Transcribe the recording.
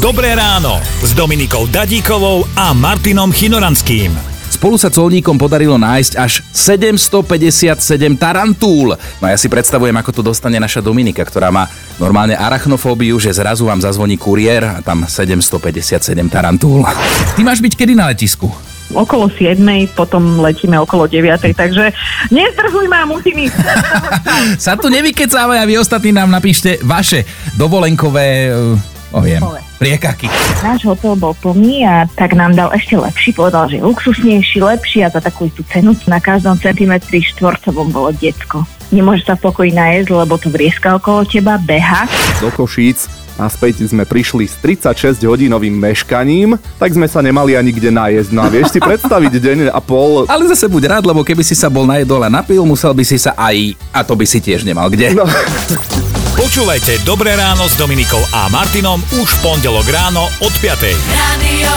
Dobré ráno s Dominikou Dadíkovou a Martinom Chinoranským. Spolu sa colníkom podarilo nájsť až 757 tarantúl. No a ja si predstavujem, ako to dostane naša Dominika, ktorá má normálne arachnofóbiu, že zrazu vám zazvoní kuriér a tam 757 tarantúl. Ty máš byť kedy na letisku? okolo 7, potom letíme okolo 9, takže nezdržujme a musím ísť. Sa tu nevykecávaj a vy ostatní nám napíšte vaše dovolenkové oh, viem, priekaky. Náš hotel bol plný a tak nám dal ešte lepší. Povedal, že je luxusnejší, lepší a za takú tú cenu. Na každom centimetri štvorcovom bolo detsko. Nemôže sa v pokoji najesť, lebo to vrieska okolo teba, beha. do Košíc. Naspäť sme prišli s 36 hodinovým meškaním, tak sme sa nemali ani kde najesť. No a vieš si predstaviť deň a pol... Ale zase buď rád, lebo keby si sa bol najedol a napil, musel by si sa aj... A to by si tiež nemal kde. No, Počúvajte Dobré ráno s Dominikou a Martinom už v pondelok ráno od 5. Radio.